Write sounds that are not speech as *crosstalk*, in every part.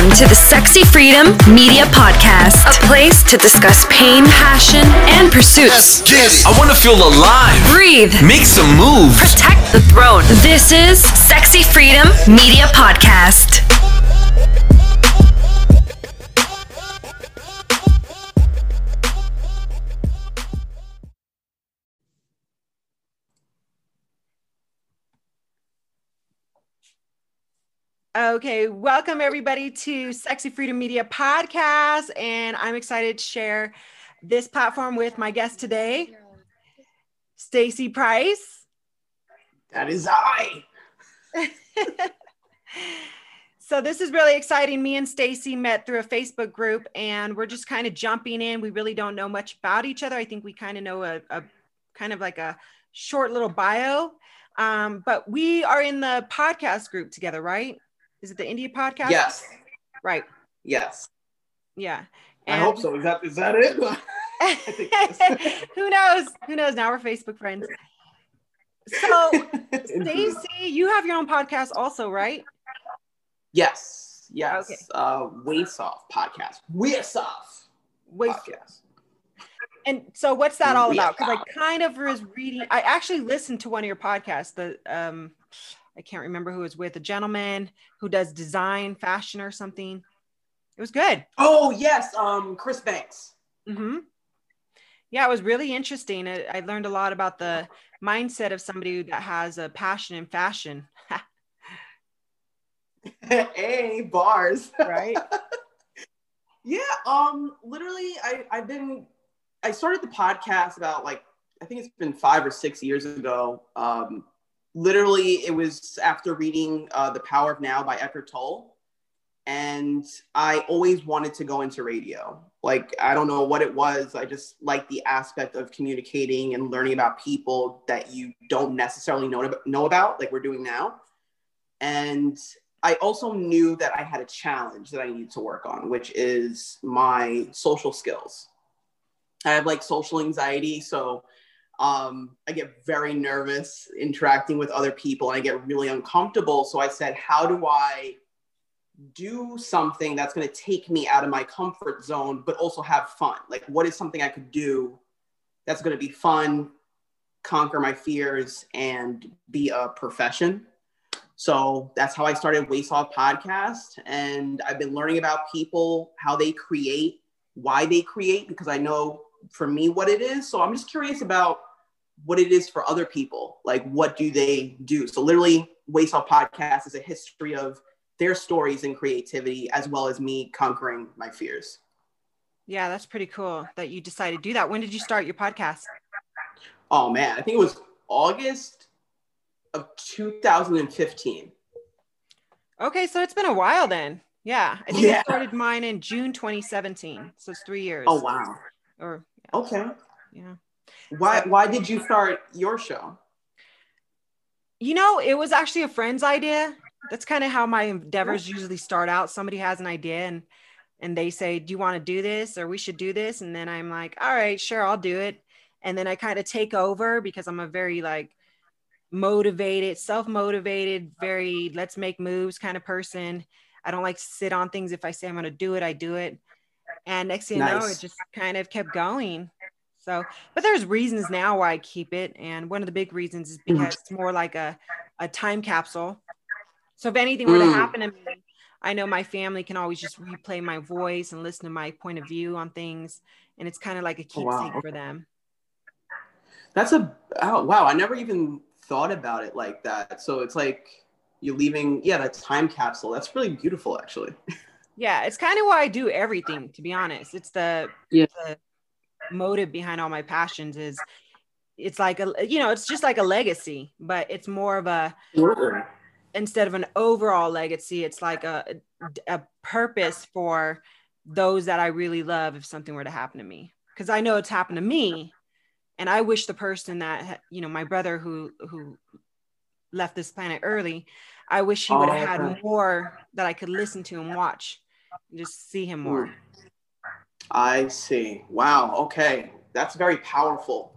Welcome to the Sexy Freedom Media Podcast, a place to discuss pain, passion, and pursuits. Yes, I want to feel alive. Breathe, Make some moves. protect the throne. This is Sexy Freedom Media Podcast. Okay, welcome everybody to Sexy Freedom Media Podcast, and I'm excited to share this platform with my guest today, Stacy Price. That is I. *laughs* so this is really exciting. Me and Stacy met through a Facebook group, and we're just kind of jumping in. We really don't know much about each other. I think we kind of know a, a kind of like a short little bio, um, but we are in the podcast group together, right? Is it the India podcast? Yes. Right. Yes. Yeah. I hope so. Is that is that it? *laughs* think it is. *laughs* Who knows? Who knows? Now we're Facebook friends. So, *laughs* Stacy, you have your own podcast also, right? yes. Yes. Okay. Uh, Waste Off podcast. Waste Off Wait, podcast. and so what's that all about? Because I kind of was reading. I actually listened to one of your podcasts. The um, I can't remember who was with. A gentleman who does design, fashion, or something. It was good. Oh yes. Um, Chris Banks. Mm-hmm. Yeah, it was really interesting. I, I learned a lot about the mindset of somebody that has a passion in fashion. *laughs* hey, bars. right? *laughs* Yeah. Um. Literally, I I've been. I started the podcast about like I think it's been five or six years ago. Um. Literally, it was after reading uh, "The Power of Now" by Eckhart Tolle, and I always wanted to go into radio. Like I don't know what it was. I just like the aspect of communicating and learning about people that you don't necessarily know know about, like we're doing now. And I also knew that I had a challenge that I needed to work on, which is my social skills. I have like social anxiety, so um, I get very nervous interacting with other people and I get really uncomfortable. So I said, how do I do something that's going to take me out of my comfort zone, but also have fun? Like, what is something I could do that's going to be fun, conquer my fears, and be a profession? So that's how I started Waste Off Podcast. And I've been learning about people, how they create, why they create, because I know for me what it is. So I'm just curious about what it is for other people. Like, what do they do? So, literally, Waste Off Podcast is a history of their stories and creativity, as well as me conquering my fears. Yeah, that's pretty cool that you decided to do that. When did you start your podcast? Oh man, I think it was August of 2015. Okay, so it's been a while then. Yeah, I think I started mine in June 2017. So it's three years. Oh wow. Or Okay. yeah. Why why did you start your show? You know, it was actually a friend's idea. That's kind of how my endeavors oh. usually start out. Somebody has an idea and and they say, "Do you want to do this or we should do this?" And then I'm like, "All right, sure, I'll do it." And then I kind of take over because I'm a very like motivated, self-motivated, very let's make moves kind of person. I don't like to sit on things. If I say I'm going to do it, I do it. And next thing you know, it just kind of kept going. So, but there's reasons now why I keep it. And one of the big reasons is because it's more like a, a time capsule. So if anything were to Mm. happen to me, I know my family can always just replay my voice and listen to my point of view on things. And it's kind of like a Oh, wow. keepsake for them. That's a oh, wow. I never even thought about it like that. So it's like you're leaving, yeah, that time capsule. That's really beautiful, actually. *laughs* Yeah, it's kind of why I do everything, to be honest. It's the, Yeah. the motive behind all my passions is it's like a you know, it's just like a legacy, but it's more of a instead of an overall legacy, it's like a a purpose for those that I really love if something were to happen to me. Because I know it's happened to me, and I wish the person that ha- you know, my brother who who left this planet early, I wish he would Oh, have had okay. more that I could listen to and watch, and just see him more. Hmm. I see. Wow. Okay. That's very powerful.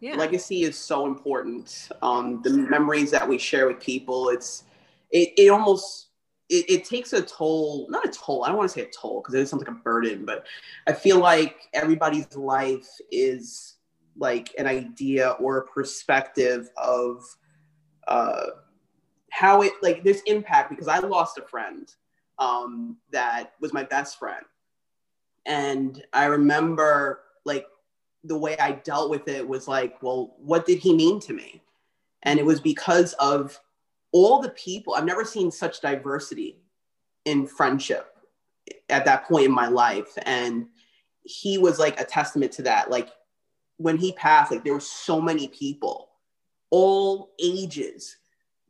Yeah. Legacy is so important. Um, the memories that we share with people, it's it, it almost it, it takes a toll, not a toll, I don't want to say a toll because it sounds like a burden, but I feel like everybody's life is like an idea or a perspective of uh, how it, like, there's impact because I lost a friend um, that was my best friend. And I remember, like, the way I dealt with it was like, well, what did he mean to me? And it was because of all the people, I've never seen such diversity in friendship at that point in my life. And he was like a testament to that. Like when he passed, like there were so many people, all ages,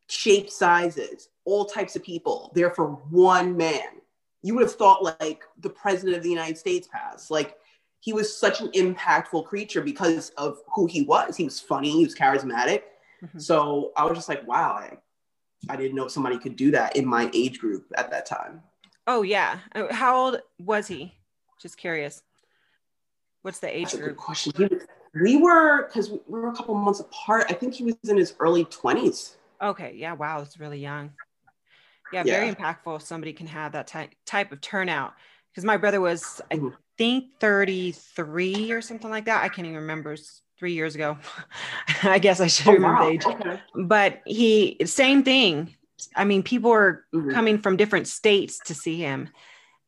shape sizes, all types of people there for one man. You would have thought like the president of the United States passed. Like he was such an impactful creature because of who he was. He was funny, he was charismatic. Mm-hmm. So I was just like, wow, I, I didn't know somebody could do that in my age group at that time. Oh yeah. Uh, how old was he? Just curious. What's the age That's group? a good question. We were because we were a couple months apart. I think he was in his early twenties. Okay. Yeah. Wow. It's really young. Yeah. Very impactful if somebody can have that type type of turnout. Because my brother was, I mm-hmm. think, 33 or something like that. I can't even remember three years ago. *laughs* I guess I should oh, remember wow. the age. Okay. But he, same thing. I mean, people are mm-hmm. coming from different states to see him.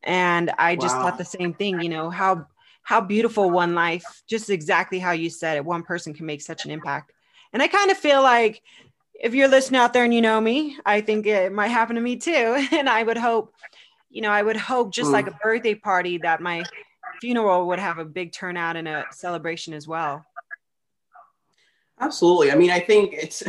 And I just wow. thought the same thing, you know, how how beautiful one life, just exactly how you said it, one person can make such an impact. And I kind of feel like if you're listening out there and you know me, I think it might happen to me too. *laughs* And I would hope, you know, I would hope just mm. like a birthday party that my funeral would have a big turnout and a celebration as well. Absolutely. I mean, I think it's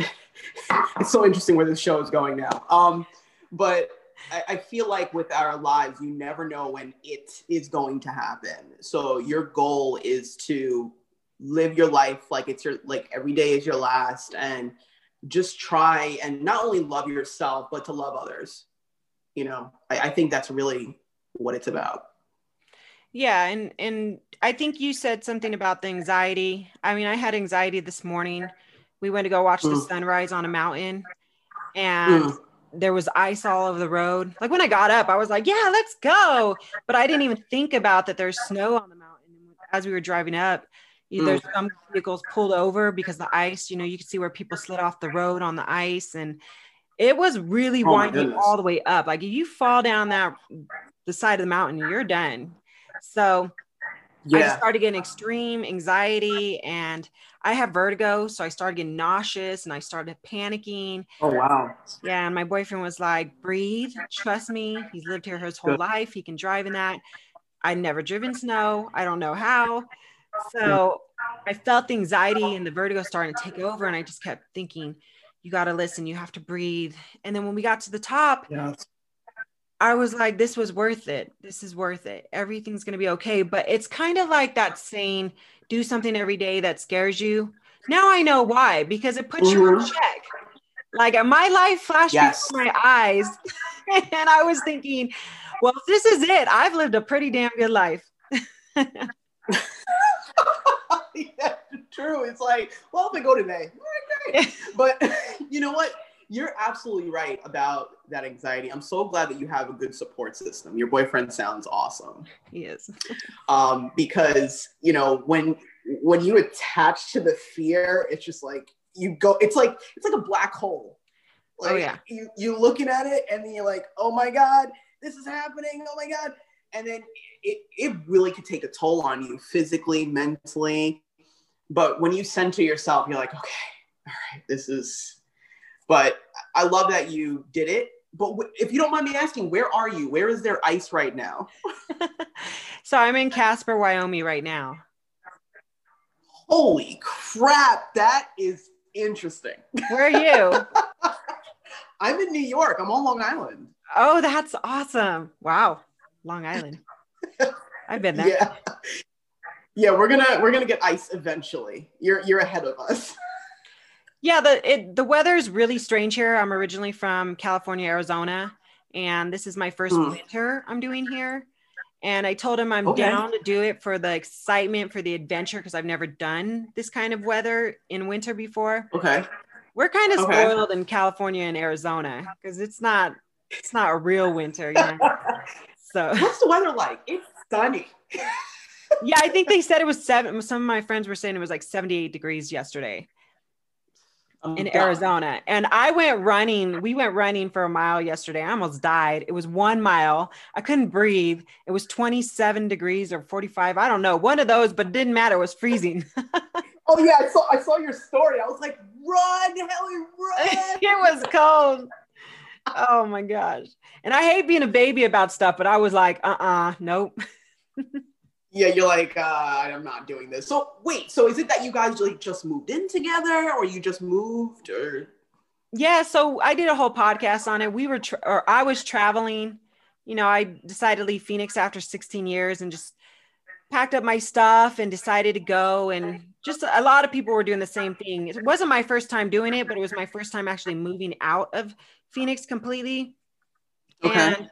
*laughs* it's so interesting where this show is going now. Um, but I, I feel like with our lives, you never know when it is going to happen. So your goal is to live your life like it's your like every day is your last, and just try and not only love yourself but to love others. You know, I, I think that's really what it's about. Yeah, and and I think you said something about the anxiety. I mean, I had anxiety this morning. We went to go watch mm. the sunrise on a mountain, and mm. there was ice all over the road. Like when I got up, I was like, "Yeah, let's go," but I didn't even think about that. There's snow on the mountain. As we were driving up, mm. there's some vehicles pulled over because the ice. You know, you could see where people slid off the road on the ice, and it was really oh winding all the way up. Like if you fall down that the side of the mountain, you're done so yeah. I just started getting extreme anxiety and I have vertigo. So I started getting nauseous and I started panicking. Oh, wow. Yeah. And my boyfriend was like, breathe, trust me. He's lived here his whole Good. life. He can drive in that. I'd never driven snow. I don't know how. So I felt the anxiety and the vertigo starting to take over. And I just kept thinking, you got to listen, you have to breathe. And then when we got to the top, yeah. I was like, this was worth it. This is worth it. Everything's going to be okay. But it's kind of like that saying, do something every day that scares you. Now I know why, because it puts mm-hmm. you in mm-hmm. check. Like my life flashed yes. before my eyes. *laughs* and I was thinking, well, this is it. I've lived a pretty damn good life. *laughs* *laughs* yeah, true. It's like, well, if I go today, great. But *laughs* you know what? you're absolutely right about that anxiety. I'm so glad that you have a good support system. Your boyfriend sounds awesome. He is. *laughs* um, because you know when when you attach to the fear, it's just like you go. It's like it's like a black hole. Oh, like, oh yeah. You you looking at it and then you're like, oh my god, this is happening. Oh my god, and then it it really could take a toll on you physically, mentally. But when you center yourself, you're like, okay, all right, this is but I love that you did it. But if you don't mind me asking, where are you? Where is there ice right now? *laughs* so I'm in Casper, Wyoming right now. Holy crap, that is interesting. Where are you? *laughs* I'm in New York. I'm on Long Island. Oh, that's awesome. Wow. Long Island. *laughs* I've been there. Yeah. Yeah, we're gonna we're gonna get ice eventually. You're you're ahead of us. Yeah, the it, the weather is really strange here. I'm originally from California, Arizona, and this is my first mm. winter I'm doing here. And I told him I'm okay. down to do it for the excitement, for the adventure, because I've never done this kind of weather in winter before. Okay. We're kind of okay. spoiled in California and Arizona because it's not it's not a real winter, you know. *laughs* So *laughs* What's the weather like? It's sunny. *laughs* yeah, I think they said it was seven. Some of my friends were saying it was like 78 degrees yesterday Oh, in God. Arizona. And I went running. We went running for a mile yesterday. I almost died. It was one mile. I couldn't breathe. It was 27 degrees or 45. I don't know. One of those, but it didn't matter. It was freezing. *laughs* Oh yeah, I saw I saw your story. I was like, run, Helly, run. it was cold. Oh my gosh. And I hate being a baby about stuff, but I was like, uh uh nope. *laughs* yeah, you're like, uh, I'm not doing this. So wait, so is it that you guys like just moved in together, or you just moved, or Yeah, so I did a whole podcast on it. We were, tra- or I was traveling. You know, I decided to leave Phoenix after 16 years and just packed up my stuff and decided to go. And just a lot of people were doing the same thing. It wasn't my first time doing it, but it was my first time actually moving out of Phoenix completely. Okay. And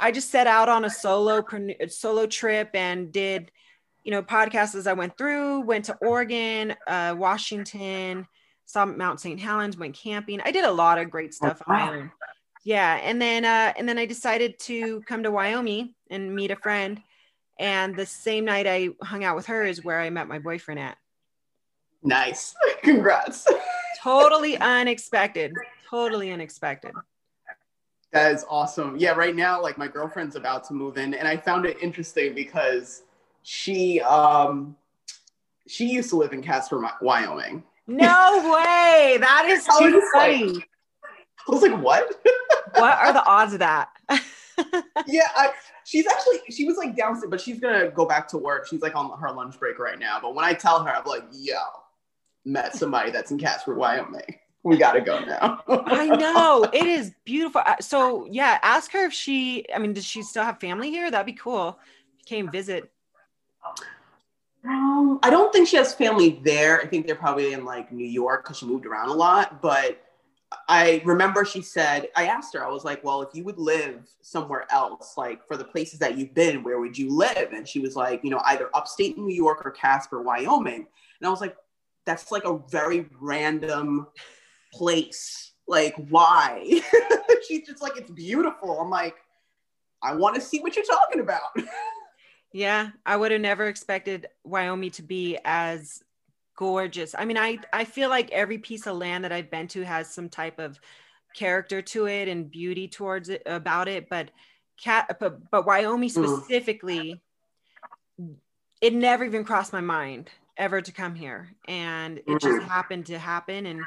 I just set out on a solo solo trip and did, you know, podcasts as I went through. Went to Oregon, uh, Washington, saw Mount St. Helens, went camping. I did a lot of great stuff on my own. Yeah, and then uh, and then I decided to come to Wyoming and meet a friend. And the same night I hung out with her is where I met my boyfriend at. nice? *laughs* Congrats. *laughs* Totally unexpected. Totally unexpected. That is awesome. Yeah, right now, like my girlfriend's about to move in, and I found it interesting because she um she used to live in Casper, Wyoming. No *laughs* way. That is too just like- I was like, what? *laughs* what are the odds of that? *laughs* yeah, I, she's actually she was like downstairs, but she's gonna go back to work. She's like on her lunch break right now. But when I tell her, I'm like, yo, met somebody that's in Casper, Wyoming. We gotta go now. I know it is beautiful. So yeah, ask her if she. I mean, does she still have family here? That'd be cool. Came visit. Um, I don't think she has family there. I think they're probably in like New York because she moved around a lot. But I remember she said, I asked her, I was like, well, if you would live somewhere else, like for the places that you've been, where would you live? And she was like, you know, either upstate New York or Casper, Wyoming. And I was like, that's like a very random place. Like, why? *laughs* She's just like, it's beautiful. I'm like, I want to see what you're talking about. *laughs* Yeah, I would have never expected Wyoming to be as gorgeous. I mean, I I feel like every piece of land that I've been to has some type of character to it and beauty towards it about it, but cat but, but Wyoming Mm. specifically it never even crossed my mind ever to come here and it just Mm. happened to happen and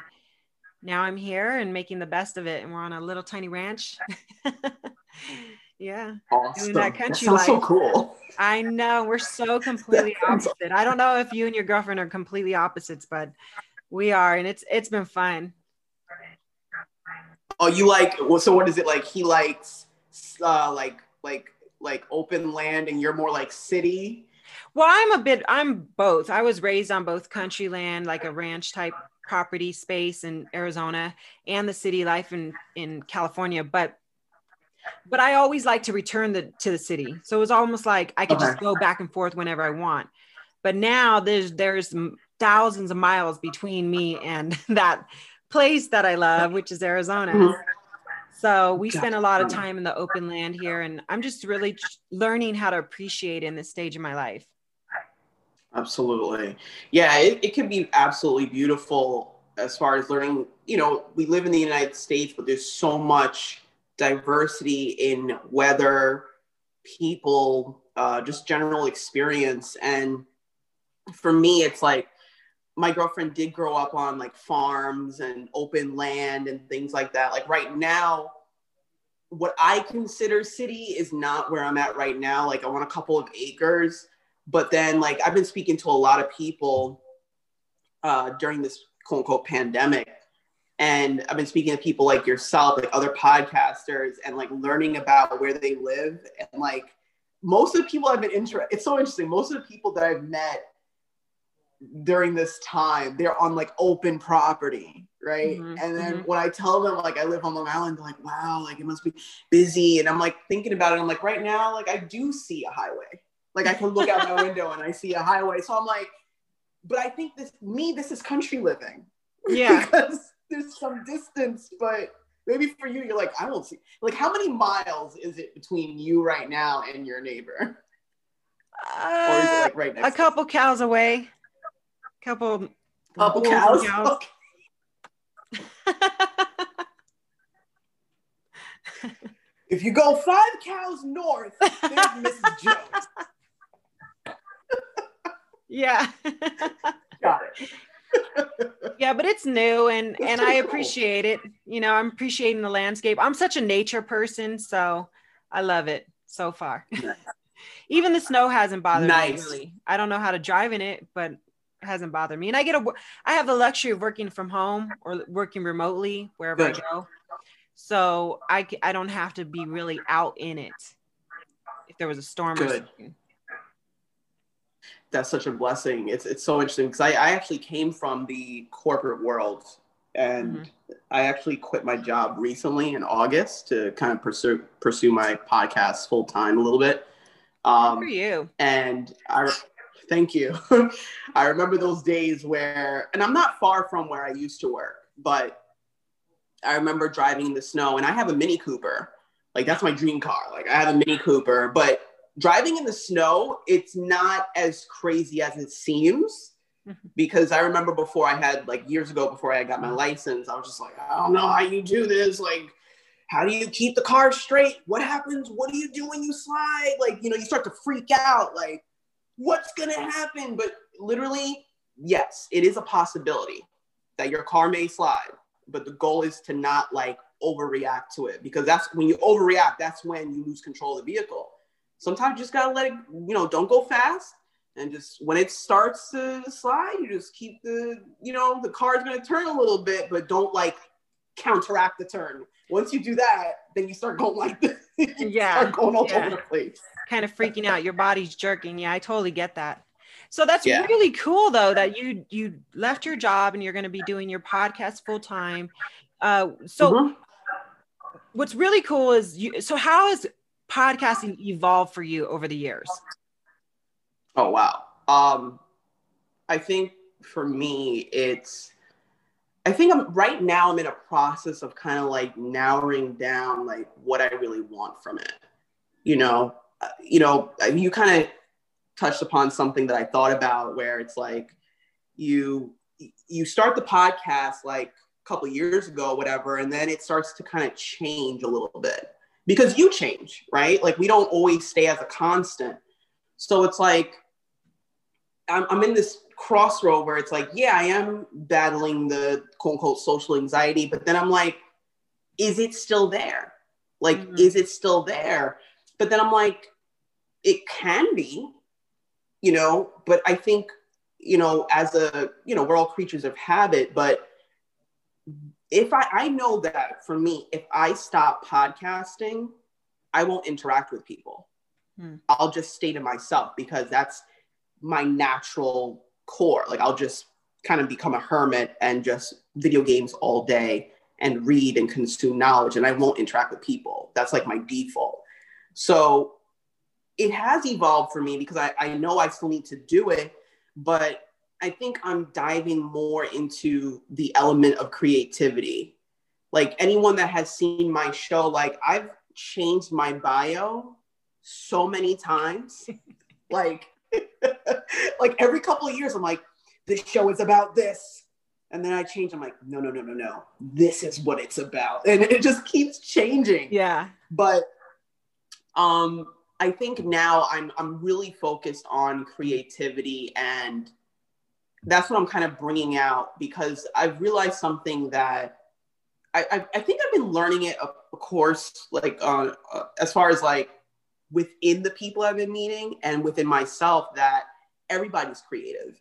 now I'm here and making the best of it and we're on a little tiny ranch. *laughs* yeah. awesome. that That country sounds so cool. I know we're so *laughs* completely opposite. I don't know if you and your girlfriend are completely opposites, but we are, and it's it's been fun. Oh, you like? Well, so what is it like? He likes uh, like like like open land, and you're more like city. Well, I'm a bit. I'm both. I was raised on both country land, like a ranch type property space in Arizona, and the city life in in California. But but I always like to return the to the city. So it was almost like I could just go back and forth whenever I want. But now there's there's thousands of miles between me and *laughs* that place that I love, which is Arizona. Mhm. So we spend a lot of time in the open land here, and I'm just really learning how to appreciate in this stage of my life. Absolutely, yeah. It, it can be absolutely beautiful as far as learning. You know, we live in the United States, but there's so much diversity in weather, people, uh, just general experience, and for me, it's like my girlfriend did grow up on like farms and open land and things like that. Like right now, what I consider city is not where I'm at right now. Like I want a couple of acres, but then like I've been speaking to a lot of people uh, during this quote unquote pandemic. And I've been speaking to people like yourself, like other podcasters, and like learning about where they live. And like most of the people I've been interested, it's so interesting. Most of the people that I've met during this time, they're on like open property, right? Mhm, and then mhm. when I tell them like I live on Long Island, they're like, wow, like it must be busy. And I'm like thinking about it. I'm like, right now, like I do see a highway. Like I can look out my window and I see a highway. So I'm like, but I think this me, this is country living. Yeah. *laughs* because there's some distance, but maybe for you, you're like, I don't see. Like, how many miles is it between you right now and your neighbor? Uh, Or is it like right next a couple cows away. Couple Couple cows. cows. *laughs* If you go five cows north, there's Mrs. Jones. *laughs* yeah. Got it. *laughs* yeah, but it's new and That's and I cool. appreciate it. You know, I'm appreciating the landscape. I'm such a nature person, so I love it so far. *laughs* Even the snow hasn't bothered Nice. me really. I don't know how to drive in it, but it hasn't bothered me. And I get a I have the luxury of working from home or working remotely wherever Good. I go. So I I don't have to be really out in it. If there was a storm or Good. something. That's such a blessing. It's it's so interesting because I, I actually came from the corporate world and Mm-hmm. I actually quit my job recently in August to kind of pursue pursue my podcast full time a little bit. Good Um, for you. and I thank you. *laughs* I remember those days where, and I'm not far from where I used to work, but I remember driving in the snow, and I have a Mini Cooper. Like that's my dream car. Like I have a Mini Cooper, but driving in the snow, it's not as crazy as it seems. Mhm. Because I remember before I had like years ago before I got my license, I was just like, I don't know how you do this. Like, how do you keep the car straight? What happens? What do you do when you slide? Like, you know, you start to freak out. Like, what's gonna happen? But literally, yes, it is a possibility that your car may slide, but the goal is to not like overreact to it because that's when you overreact, that's when you lose control of the vehicle. Sometimes you just gotta let it, you know, don't go fast. And just when it starts to slide, you just keep the, you know, the car's gonna turn a little bit, but don't like counteract the turn. Once you do that, then you start going like this. *laughs* Yeah, start going all yeah. over the place. kind of freaking out your body's jerking yeah i totally get that so that's Yeah. really cool though that you you left your job and you're going to be doing your podcast full time uh so Mhm. what's really cool is you so how has podcasting evolved for you over the years Oh wow. Um, I think for me, it's. I think I'm right now. I'm in a process of kind of like narrowing down like what I really want from it. You know, Uh, you know, you kind of touched upon something that I thought about, where it's like you you start the podcast like a couple years ago, whatever, and then it starts to kind of change a little bit because you change, right? Like we don't always stay as a constant. So it's like I'm, I'm in this crossroad where it's like, yeah, I am battling the quote unquote social anxiety, but then I'm like, is it still there? Like, Mhm. is it still there? But then I'm like, it can be, you know, but I think, you know, as a, you know, we're all creatures of habit, but if I, I know that for me, if I stop podcasting, I won't interact with people. Hmm. I'll just stay to myself because that's my natural core. Like I'll just kind of become a hermit and just video games all day and read and consume knowledge and I won't interact with people. That's like my default. So it has evolved for me because I, I know I still need to do it, but I think I'm diving more into the element of creativity. Like anyone that has seen my show, like I've changed my bio so many times. *laughs* like, *laughs* like every couple of years, I'm like, this show is about this. And then I change, I'm like, no, no, no, no, no. This is what it's about. *laughs* And it just keeps changing yeah but um i think now i'm i'm really focused on creativity and that's what i'm kind of bringing out because i've realized something that i i, I think i've been learning it of course like uh, uh, as far as like within the people i've been meeting and within myself that everybody's creative.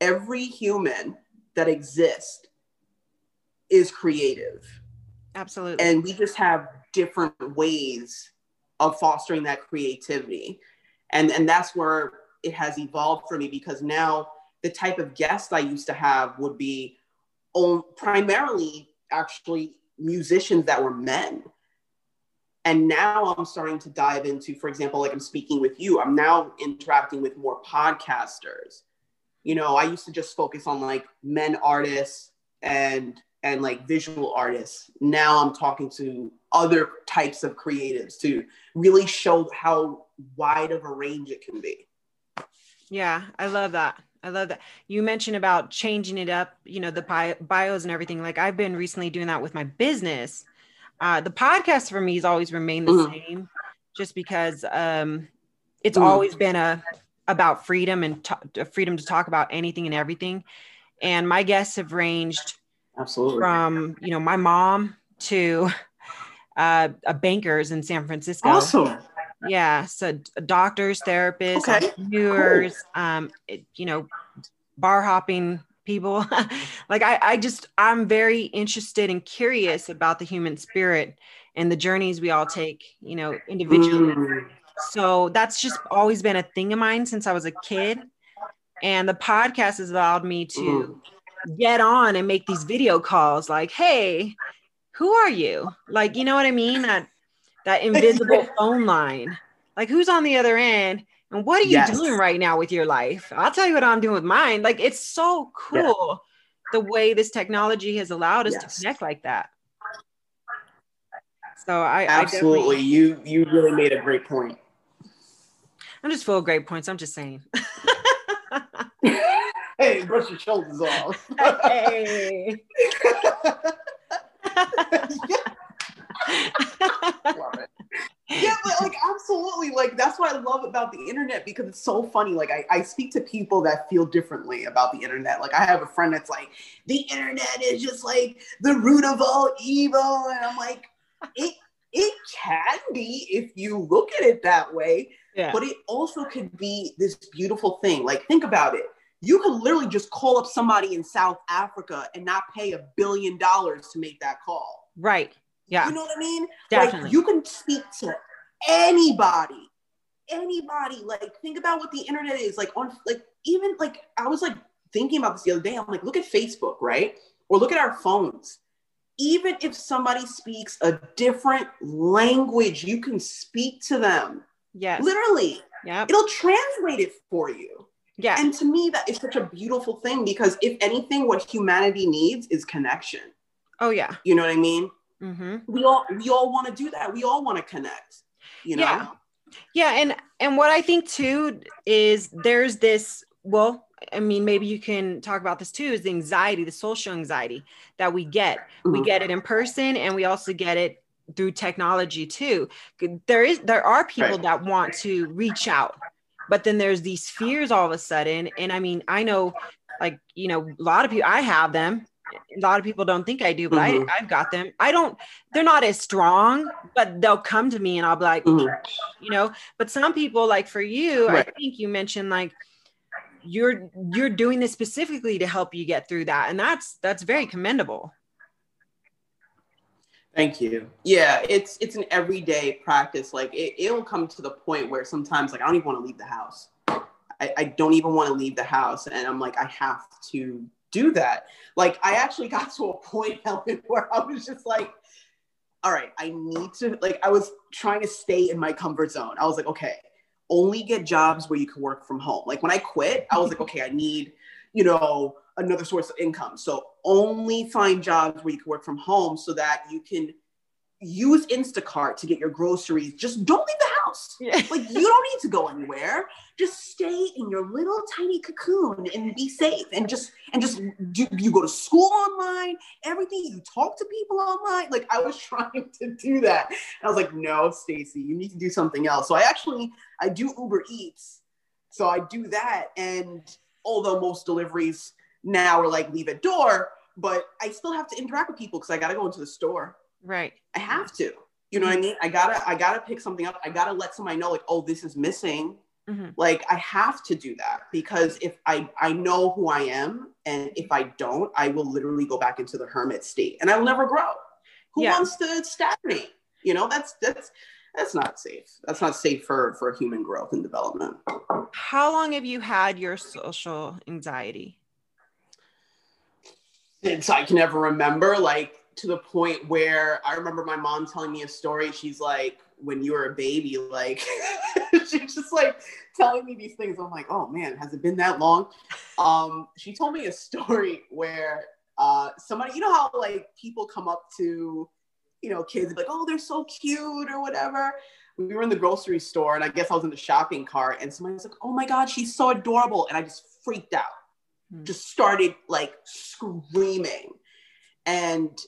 Every human that exists is creative. Absolutely. And we just have different ways of fostering that creativity. And and that's where it has evolved for me because now the type of guests i used to have would be on, primarily actually musicians that were men and now i'm starting to dive into for example like i'm speaking with you i'm now interacting with more podcasters you know i used to just focus on like men artists and and like visual artists. Now I'm talking to other types of creatives to really show how wide of a range it can be. Yeah, I love that. I love that. You mentioned about changing it up, you know, the bi- bios and everything. Like I've been recently doing that with my business. Uh, the podcast for me has always remained the Mhm. same, just because um, it's Mhm. always been a about freedom and to- freedom to talk about anything and everything. And my guests have ranged Absolutely. from you know my mom to *laughs* uh, a bankers in San Francisco. awesome. Yeah, so doctors, therapists, Okay, entrepreneurs, um, it, you know, bar hopping people. *laughs* like I, I just I'm very interested and curious about the human spirit and the journeys we all take, you know, individually. Mm. So that's just always been a thing of mine since I was a kid. And the podcast has allowed me to get on and make these video calls like, hey, who are you? Like, you know what I mean? That that invisible *laughs* phone line. Like who's on the other end? And what are you Yes. doing right now with your life? I'll tell you what I'm doing with mine. Like it's so cool the way this technology has allowed us Yes. to connect like that. So I, I Absolutely. definitely, You you really made a great point. I'm just full of great points. I'm just saying. *laughs* Hey, brush your shoulders off. *laughs* hey. *laughs* Love it. yeah but like absolutely like that's what i love about the internet because it's so funny like I, I speak to people that feel differently about the internet like i have a friend that's like the internet is just like the root of all evil and i'm like it it can be if you look at it that way yeah. but it also could be this beautiful thing like think about it you can literally just call up somebody in south africa and not pay a billion dollars to make that call Right. Yeah. you know what i mean Definitely. like you can speak to anybody, anybody. Like think about what the internet is like on like even like I was like thinking about this the other day. I'm like, look at Facebook, right? Or look at our phones. Even if somebody speaks a different language, you can speak to them. yes. Literally, Yeah. it'll translate it for you. Yeah. And to me, that is such a beautiful thing because if anything, what humanity needs is connection. oh yeah. You know what I mean? Mm-hmm. We all we all want to do that. We all want to connect. You know? Yeah. Yeah, and and what I think too is there's this. Well, I mean, maybe you can talk about this too. Is the anxiety, the social anxiety that we get? We Mhm. get it in person, and we also get it through technology too. There is there are people Right. that want to reach out, but then there's these fears all of a sudden. And I mean, I know, like you know, a lot of people. I have them. A lot of people don't think I do, but Mhm. I I've got them. I don't. They're not as strong, but they'll come to me, and I'll be like, Mhm. you know but some people like for you i think you mentioned like you're you're doing this specifically to help you get through that and that's that's very commendable Thank you. Yeah, it's it's an everyday practice. Like it, it'll come to the point where sometimes like I don't even want to leave the house. I, I don't even want to leave the house. And I'm like, I have to do that. Like I actually got to a point, *laughs* Helen, where I was just like, all right, I need to like I was trying to stay in my comfort zone. I was like, okay, only get jobs where you can work from home. Like when I quit, I was like, okay, I need, you know, another source of income. So only find jobs where you can work from home so that you can use Instacart to get your groceries. Just don't leave the house. yeah *laughs* Like you don't need to go anywhere. Just stay in your little tiny cocoon and be safe. And just and just do you go to school online, everything you talk to people online. Like I was *laughs* trying to do that. And I was like, no, Stacy, you need to do something else. So I actually I do Uber Eats. So I do that. And although most deliveries now are like leave at door, but I still have to interact with people because I gotta go into the store. Right I have to. You know what I mean? I gotta, I gotta pick something up. I gotta let somebody know, like, oh, this is missing. Mhm. Like, I have to do that because if I, I know who I am, and if I don't, I will literally go back into the hermit state, and I will never grow. Who Yeah. wants to stagnate? You know, that's that's that's not safe. That's not safe for for human growth and development. how long have you had your social anxiety since I can ever remember, like to the point where I remember my mom telling me a story. She's like, when you were a baby, like *laughs* she's just like telling me these things. I'm like, oh man, has it been that long? Um, she told me a story where Uh, somebody, you know how like people come up to, you know, kids like, oh, they're so cute or whatever. We were in the grocery store and I guess I was in the shopping cart and somebody was like, oh my God, she's so adorable. And I just freaked out, Hmm. just started like screaming. And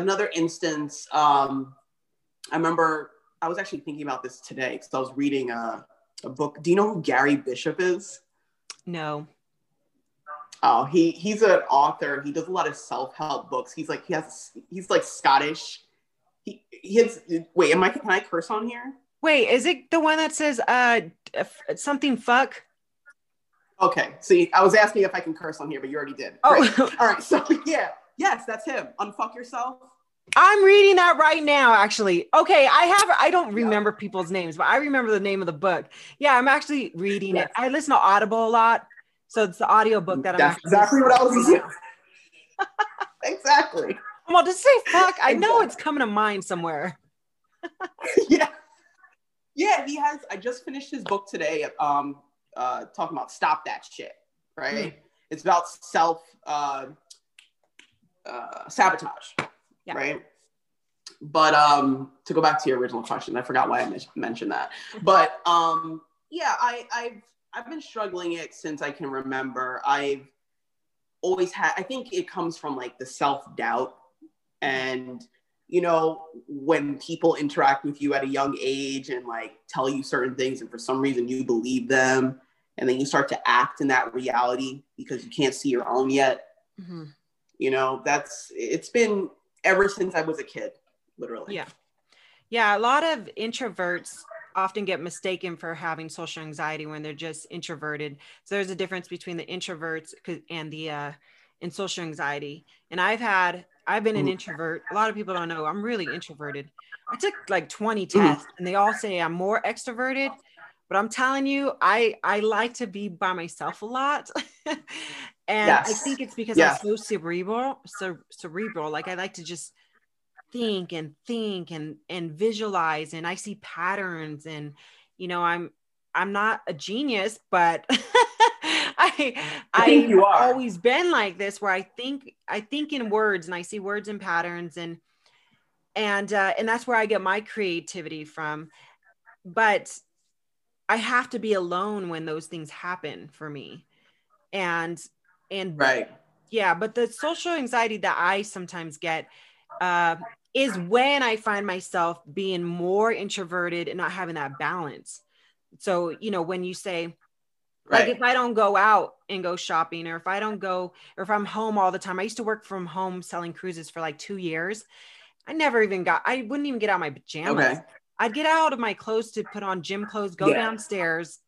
another instance, um, I remember I was actually thinking about this today because I was reading a, a book. Do you know who Gary Bishop is? No. Oh, he he's an author. He does a lot of self-help books. He's like he has he's like Scottish. He he has wait, am I can I curse on here? Wait, is it the one that says uh something fuck? Okay, see, I was asking if I can curse on here, but you already did. Oh, Great. all right. So *laughs* yeah, yes, that's him. Unfuck yourself. I'm reading that right now, actually. Okay, I have I don't remember people's names, but I remember the name of the book. Yeah, I'm actually reading Yes. it. I listen to Audible a lot. So it's the audio book that I'm That's exactly what I was saying. *laughs* exactly. Well, to say fuck, I know Exactly. it's coming to mind somewhere. *laughs* yeah. Yeah, he has I just finished his book today, um, uh, talking about stop that shit, right? Hmm. It's about self uh, uh, sabotage, Yeah. right? But um, to go back to your original question, I forgot why I men- mentioned that. But um, yeah, I, I've I've been struggling it since I can remember. I've always had. I think it comes from like the self doubt, and you know when people interact with you at a young age and like tell you certain things, and for some reason you believe them, and then you start to act in that reality because you can't see your own yet Mhm. You know that's it's been ever since i was a kid literally Yeah. Yeah, a lot of introverts often get mistaken for having social anxiety when they're just introverted. So there's a difference between the introverts and the uh and social anxiety. And I've had I've been an Mhm. introvert. A lot of people don't know I'm really introverted. I took like 20 Mhm. tests and they all say I'm more extroverted, but I'm telling you I I like to be by myself a lot. *laughs* and I think it's because Yes. I'm so cerebral, so cerebral. Like I like to just think and think and and visualize and i see patterns and you know i'm i'm not a genius but *laughs* i I think i've you are. always been like this where i think i think in words and i see words and patterns and and uh, and that's where i get my creativity from but i have to be alone when those things happen for me and and right. yeah but the social anxiety that i sometimes get uh, is when i find myself being more introverted and not having that balance. So you know when you say like right. if i don't go out and go shopping or if i don't go or if i'm home all the time i used to work from home selling cruises for like two years. I never even got i wouldn't even get out of my pajamas. Okay. I'd get out of my clothes to put on gym clothes, go Yeah. downstairs,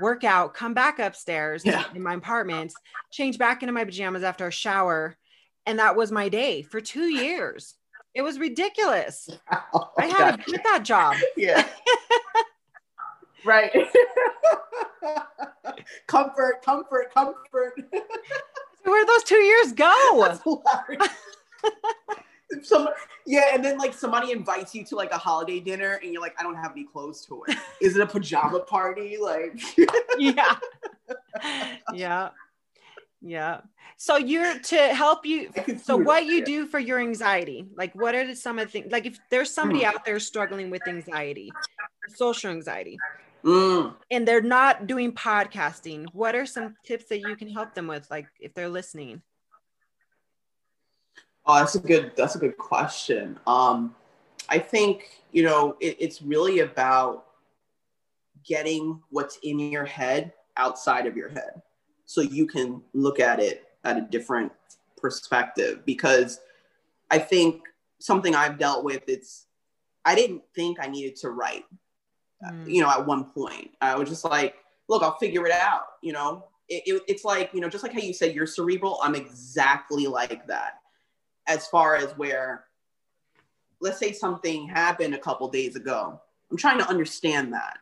work out, come back upstairs Yeah. in my apartment, change back into my pajamas after a shower. And that was my day for two years. It was ridiculous. *laughs* Oh I had to quit that job. *laughs* yeah right *laughs* comfort comfort comfort Where'd those two years go? Some, yeah, and then like somebody invites you to like a holiday dinner, and you're like, I don't have any clothes to wear. Is it a pajama party? Like, *laughs* yeah. Yeah. Yeah. So you're to help you so what you yeah. do for your anxiety like what are some of the things like if there's somebody Hmm. out there struggling with anxiety social anxiety Mm. and they're not doing podcasting what are some tips that you can help them with like if they're listening Oh, that's a good. That's a good question. Um, I think you know it, it's really about getting what's in your head outside of your head, so you can look at it at a different perspective. Because I think something I've dealt with. It's I didn't think I needed to write. Mm. You know, at one point, I was just like, "Look, I'll figure it out." You know, it, it, it's like you know, just like how you said you're cerebral. I'm exactly like that as far as where let's say something happened a couple days ago. I'm trying to understand that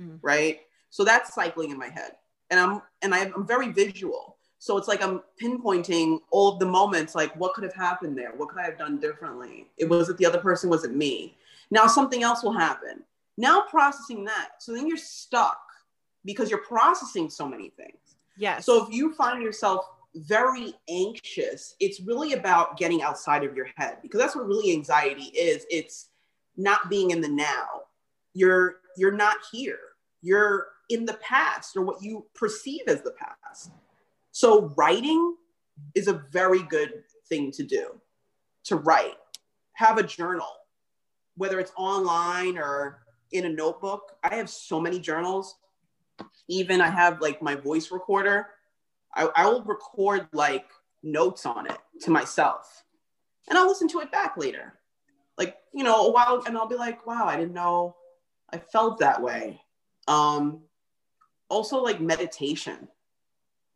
Mm. right? So that's cycling in my head. And i'm and i'm very visual. So it's like i'm pinpointing all of the moments like what could have happened there? What could i have done differently? It wasn't the other person wasn't me. Now something else will happen. Now processing that. So then you're stuck because you're processing so many things. Yes. So if you find yourself very anxious, it's really about getting outside of your head because that's what really anxiety is. It's not being in the now. You're you're not here. You're in the past or what you perceive as the past. So writing is a very good thing to do. To write, have a journal, whether it's online or in a notebook. I have so many journals. Even I have like my voice recorder. I, I will record like notes on it to myself and I'll listen to it back later. Like, you know, a while and I'll be like, wow, I didn't know I felt that way. Um, also like meditation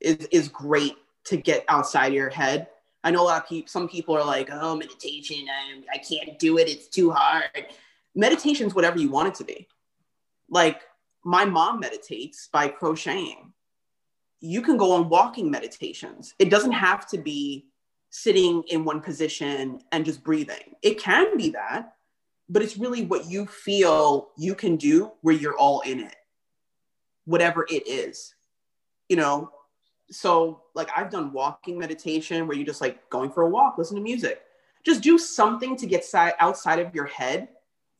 is, is great to get outside your head. I know a lot of people, some people are like, oh, meditation, I, I can't do it. It's too hard. Meditation is whatever you want it to be. Like my mom meditates by crocheting. You can go on walking meditations. It doesn't have to be sitting in one position and just breathing. It can be that, but it's really what you feel you can do where you're all in it, whatever it is. You know, so like I've done walking meditation where you just like going for a walk, listen to music. Just do something to get si- outside of your head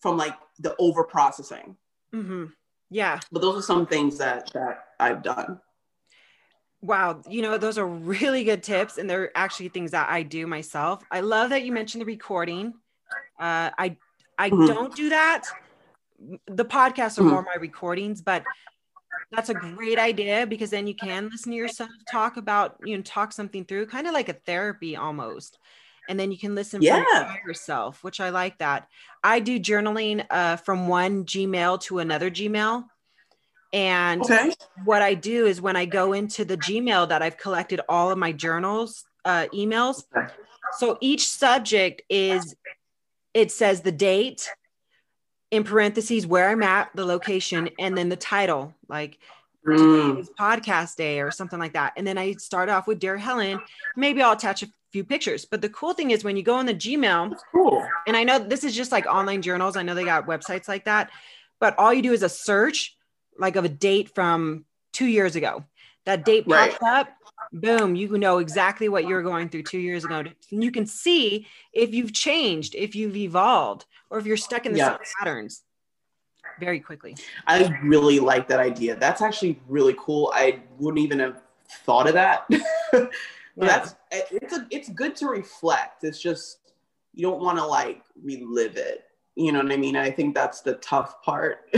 from like the over processing. Mm-hmm. Yeah. But those are some things that that I've done. Wow, you know, those are really good tips, and they're actually things that I do myself. I love that you mentioned the recording. Uh, I I Mhm. don't do that. The podcasts are Mhm. more my recordings, but that's a great idea because then you can listen to yourself talk about you know talk something through, kind of like a therapy almost. And then you can listen from Yeah. yourself, which I like that. I do journaling uh, from one Gmail to another Gmail. And Okay. what I do is when I go into the Gmail that I've collected all of my journals, uh, emails. Okay. So each subject is, it says the date, in parentheses, where I'm at, the location, and then the title, like Mm, podcast day or something like that. And then I start off with Dear Helen. Maybe I'll attach a few pictures. But the cool thing is when you go in the Gmail, cool. and I know this is just like online journals. I know they got websites like that, but all you do is a search like of a date from two years ago. That date Right. pops up, boom, you know exactly what you were going through two years ago. And you can see if you've changed, if you've evolved, or if you're stuck in the same patterns very quickly. I really like that idea. That's actually really cool. I wouldn't even have thought of that. *laughs* but Yeah. that's it's a, it's good to reflect. It's just you don't want to like relive it. You know what I mean? I think that's the tough part. *laughs*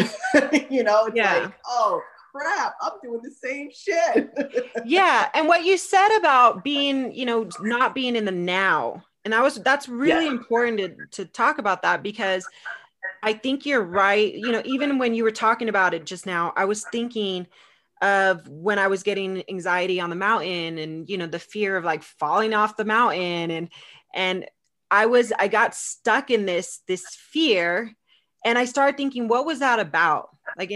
you know, it's Yeah. like, oh crap, I'm doing the same shit. *laughs* yeah and what you said about being you know not being in the now and i was that's really Yeah. important to, to talk about that because i think you're right you know even when you were talking about it just now i was thinking of when i was getting anxiety on the mountain and you know the fear of like falling off the mountain and and i was i got stuck in this this fear and i started thinking what was that about like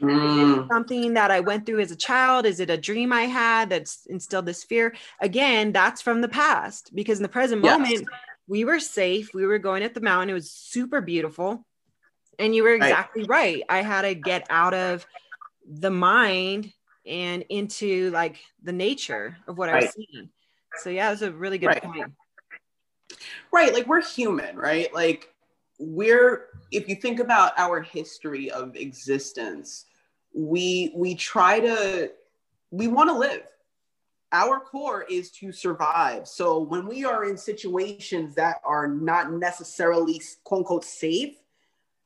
Mm, something that I went through as a child? Is it a dream I had that's instilled this fear? Again, that's from the past because in the present Yes. moment, we were safe. We were going up the mountain. It was super beautiful. And you were exactly right. I had to get out of the mind and into like the nature of what I was seeing. So yeah, it was a really good Right. point. Right like we're human right? Like we're if you think about our history of existence we we try to we want to live. Our core is to survive. So when we are in situations that are not necessarily quote unquote safe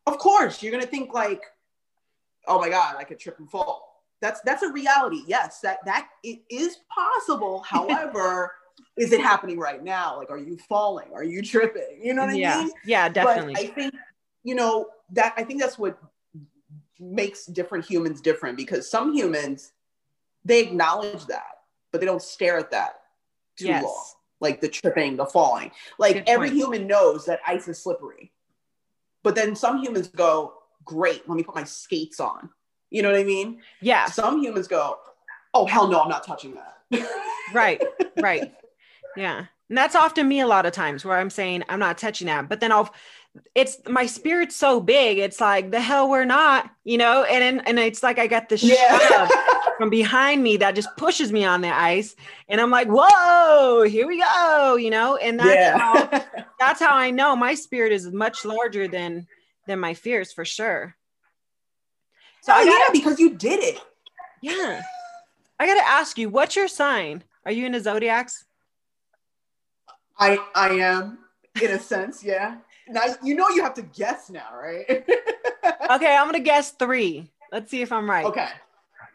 of course you're going to think like oh my god i could trip and fall. That's that's a reality yes that that it is possible. *laughs* However is it happening right now like are you falling are you tripping you know what yeah. i mean Yeah, definitely. but I think, you know, that I think that's what makes different humans different because some humans they acknowledge that, but they don't stare at that too Yes. long. Like the tripping, the falling. Like every human knows that ice is slippery. But then some humans go, great, let me put my skates on. You know what I mean? yeah. Some humans go, oh hell no, I'm not touching that. *laughs* right right yeah and that's often me a lot of times where i'm saying i'm not touching that but then i'll it's my spirit's so big. It's like the hell we're not, you know, and and, and it's like I got this Yeah. *laughs* from behind me that just pushes me on the ice, and I'm like, whoa, here we go, you know, and that's how *laughs* that's how I know my spirit is much larger than than my fears for sure. So oh, I got yeah, because you did it. yeah. I got to ask you, what's your sign? Are you in into zodiacs? I I am in a sense, yeah. Now you know you have to guess now, right? *laughs* Okay, I'm to guess 3. Let's see if I'm right. okay.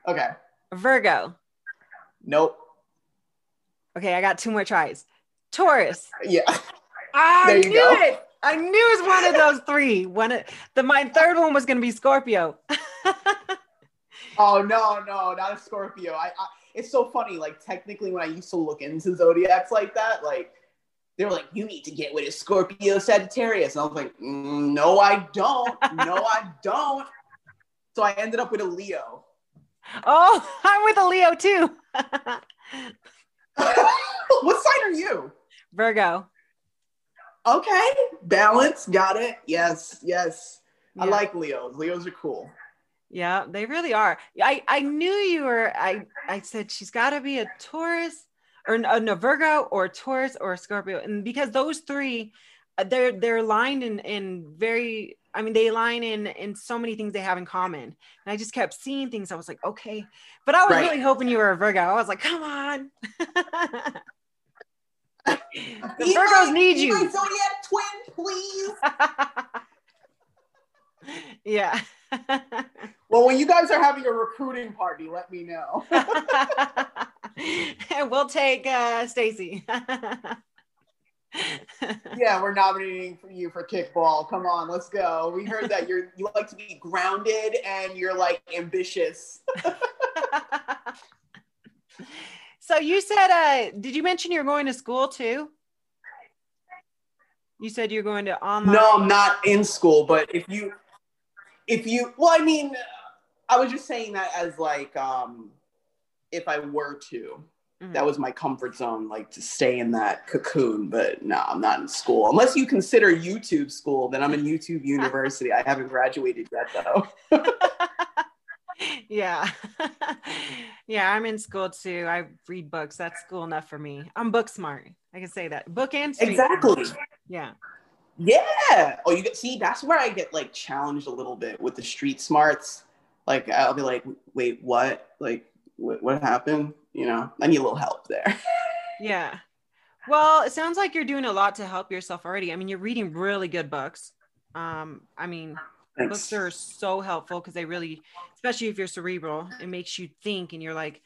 Okay. Virgo. Nope. Okay, I got two more tries. Taurus. Yeah. I knew go. it. I knew it was one of those three. One of the my third one was to be Scorpio. *laughs* Oh no, no, not a Scorpio. I, I it's so funny. Like technically, when I used to look into zodiacs like that, like they were like, "You need to get with a Scorpio Sagittarius," and I was like, mm, "No, I don't. No, *laughs* I don't." So I ended up with a Leo. oh, *laughs* I'm with a Leo too. *laughs* what sign are you? Virgo. Okay, balance. Got it. Yes, yes. I like Leos. Leos are cool. Yeah, they really are. I I knew you were. I I said she's got to be a Taurus or a, a Virgo or Taurus or a Scorpio, and because those three, uh, they're they're aligned in in very. I mean, they align in in so many things they have in common, and I just kept seeing things. I was like, okay, but I was Right. really hoping you were a Virgo. I was like, come on. *laughs* the Be Virgos my- need you. My zodiac twin, please. *laughs* yeah. Well, when you guys are having a recruiting party, let me know. *laughs* *laughs* we'll take uh Stacy. *laughs* yeah, we're nominating for you for kickball. Come on, let's go. We heard that you're you like to be grounded and you're like ambitious. *laughs* so you said uh did you mention you're going to school too? You said you're going to online. No, I'm not in school, but if you if you well, I mean, I was just saying that as like um if I were to. Mhm. That was my comfort zone, like to stay in that cocoon. But no, I'm not in school. Unless you consider YouTube school, then I'm in YouTube University. I haven't graduated yet, though. *laughs* yeah. *laughs* yeah, I'm in school too. I read books. That's cool enough for me. I'm book smart. I can say that. Book and street. Exactly. Yeah. Yeah. Oh, you get see, that's where I get like challenged a little bit with the street smarts. Like I'll be like, wait, what? Like, what, what happened? You know, I need a little help there. *laughs* Yeah. Well, it sounds like you're doing a lot to help yourself already. I mean, you're reading really good books. Um, I mean, books are so helpful because they really, especially if you're cerebral, it makes you think and you're like,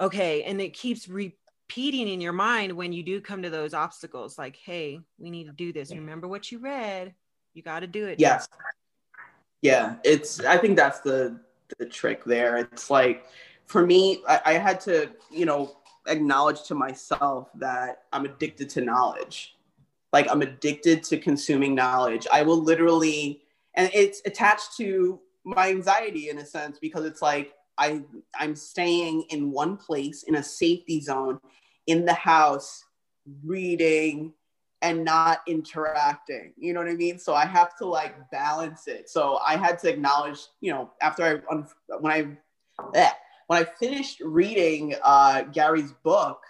okay, and it keeps repeating in your mind when you do come to those obstacles. Like, hey, we need to do this. Remember what you read. You got to do it. Yes. Yeah, it's. I think that's the the trick there. It's like for me, I, I had to, you know, acknowledge to myself that I'm addicted to knowledge. Like I'm addicted to consuming knowledge. I will literally, and it's attached to my anxiety in a sense because it's like I I'm staying in one place in a safety zone in the house reading and not interacting. You know what I mean? So I have to like balance it. So I had to acknowledge, you know, after I when I eh, when I finished reading uh, Gary's book,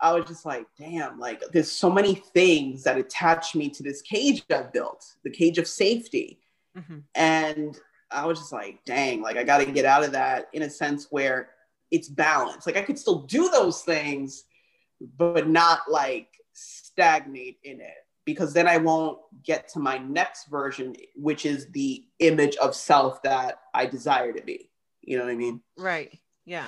I was just like, damn, like there's so many things that attach me to this cage I've built, the cage of safety. Mhm. And I was just like, dang, like I got to get out of that in a sense where it's balanced. Like I could still do those things, but not like stagnate in it because then I won't get to my next version, which is the image of self that I desire to be. You know what I mean? Right. Yeah.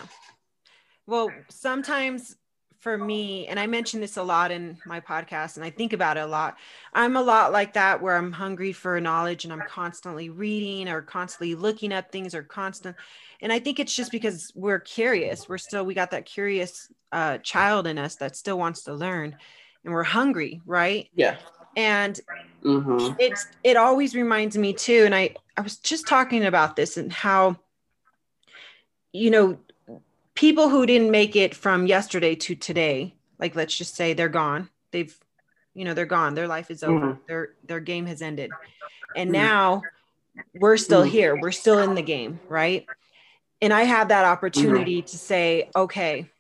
Well, sometimes for me, and I mention this a lot in my podcast and I think about it a lot. I'm a lot like that where I'm hungry for knowledge and I'm constantly reading or constantly looking up things or constant. And I think it's just because we're curious. We're still, we got that curious uh, child in us that still wants to learn and we're hungry, right? Yeah. And hmm it's it always reminds me too and i i was just talking about this and how you know people who didn't make it from yesterday to today like let's just say they're gone they've You know, they're gone. Their life is over. Mhm. Their their game has ended. And Mhm. now we're still Mhm. here. We're still in the game, right? And I have that opportunity to say, okay,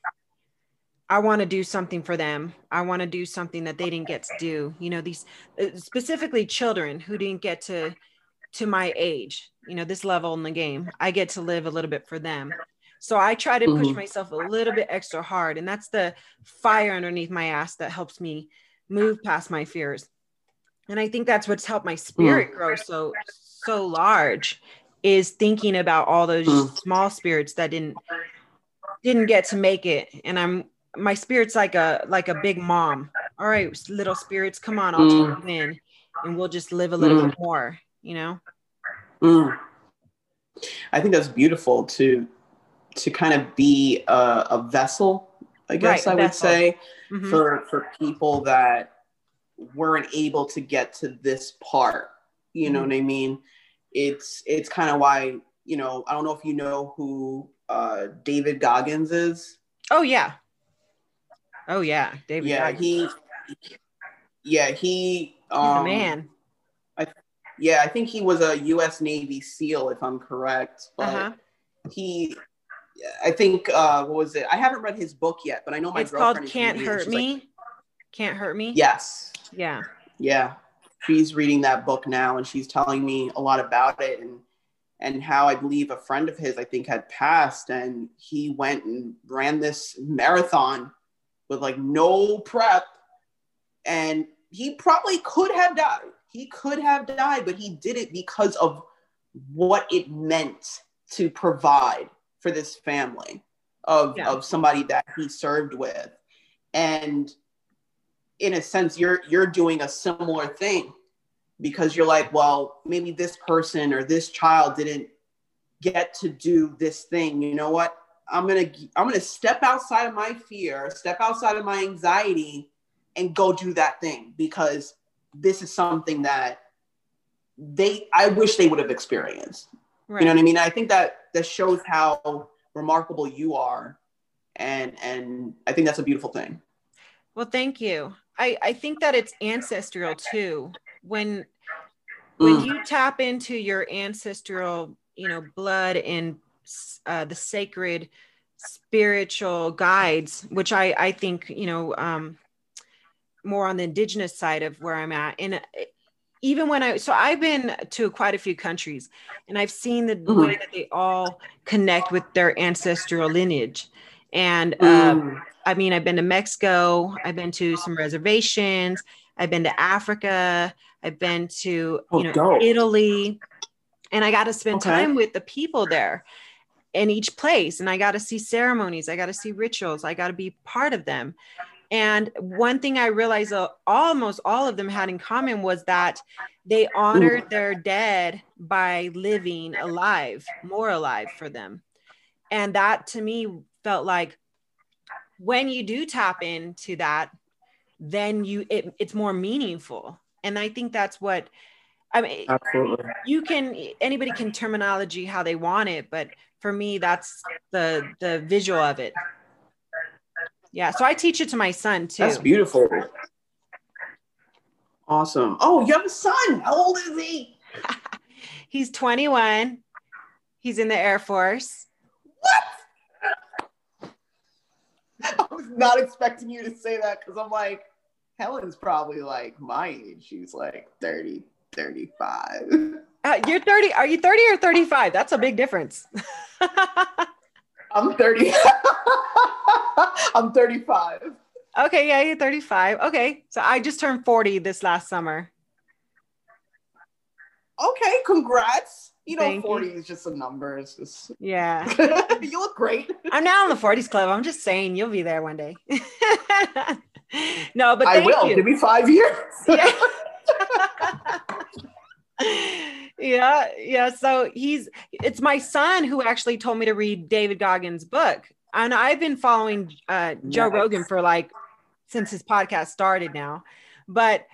I want to do something for them. I want to do something that they didn't get to do. You know, these uh, specifically children who didn't get to to my age, you know, this level in the game. I get to live a little bit for them. So I try to push Mhm. myself a little bit extra hard and that's the fire underneath my ass that helps me move past my fears. And I think that's what's helped my spirit grow so so large is thinking about all those Mm. small spirits that didn't didn't get to make it and i'm my spirit's like a like a big mom all right little spirits come on i'll Mm. take you in and we'll just live a little Mm. bit more you know Mm. I think that's beautiful to to kind of be a, a vessel, I guess Right, I would vessel. say, Mhm. for for people that weren't able to get to this part. You know Mhm. what I mean? It's it's kind of why you know I don't know if you know who uh, David Goggins is. oh yeah oh yeah david yeah, Goggins. he. Yeah, he. he's the Um, man Yeah, I think he was a U.S. Navy SEAL, if I'm correct. But uh-huh. he i think uh what was it? I haven't read his book yet but i know my it's called girlfriend can't hurt She's like, me. Can't hurt me? Yes. Yeah. Yeah. She's reading that book now and she's telling me a lot about it and and how i believe a friend of his i think had passed and he went and ran this marathon with like no prep and he probably could have died he could have died but he did it because of what it meant to provide for this family of, Yeah. of somebody that he served with. And in a sense you're you're doing a similar thing because you're like well maybe this person or this child didn't get to do this thing. You know what? I'm gonna i'm gonna step outside of my fear step outside of my anxiety and go do that thing because this is something that they i wish they would have experienced. Right you know what i mean? I think that that shows how remarkable you are. And and i think that's a beautiful thing. Well thank you. I i think that it's ancestral too. When when Mm. you tap into your ancestral you know blood and uh, the sacred spiritual guides which i i think you know um more on the indigenous side of where i'm at and uh, even when i so i've been to quite a few countries and i've seen the Mhm. way that they all connect with their ancestral lineage and um. I mean, I've been to Mexico, I've been to some reservations, I've been to Africa, I've been to Oh, you know dope. Italy, and I got to spend Okay. time with the people there in each place, and I got to see ceremonies, I got to see rituals, I got to be part of them. And one thing I realized uh, almost all of them had in common was that they honored their dead by living alive, more alive for them. And that to me felt like when you do tap into that, then you it, it's more meaningful. And I think that's what I mean absolutely you can anybody can terminology how they want it, but for me that's the the visual of it. Yeah, so I teach it to my son too. that's beautiful awesome oh you have a son how old is he *laughs* He's 21. He's in the Air Force. What? *laughs* I was not expecting you to say that because i'm like helen's probably like my age she's like 30 35 Uh, you're 30. Are you 30 or 35? That's a big difference. *laughs* i'm 30 *laughs* i'm 35 okay, yeah, you're 35. Okay. So I just turned 40 this last summer. okay congrats you know Thank you. 40 is just a number it's just Yeah. *laughs* you look great I'm now in the 40s club. I'm just saying you'll be there one day. *laughs* no, but i will you. give me five years yeah. Yeah, yeah. So he's it's my son who actually told me to read David Goggins' book. And I've been following uh, Joe Nice. Rogan for like since his podcast started now. But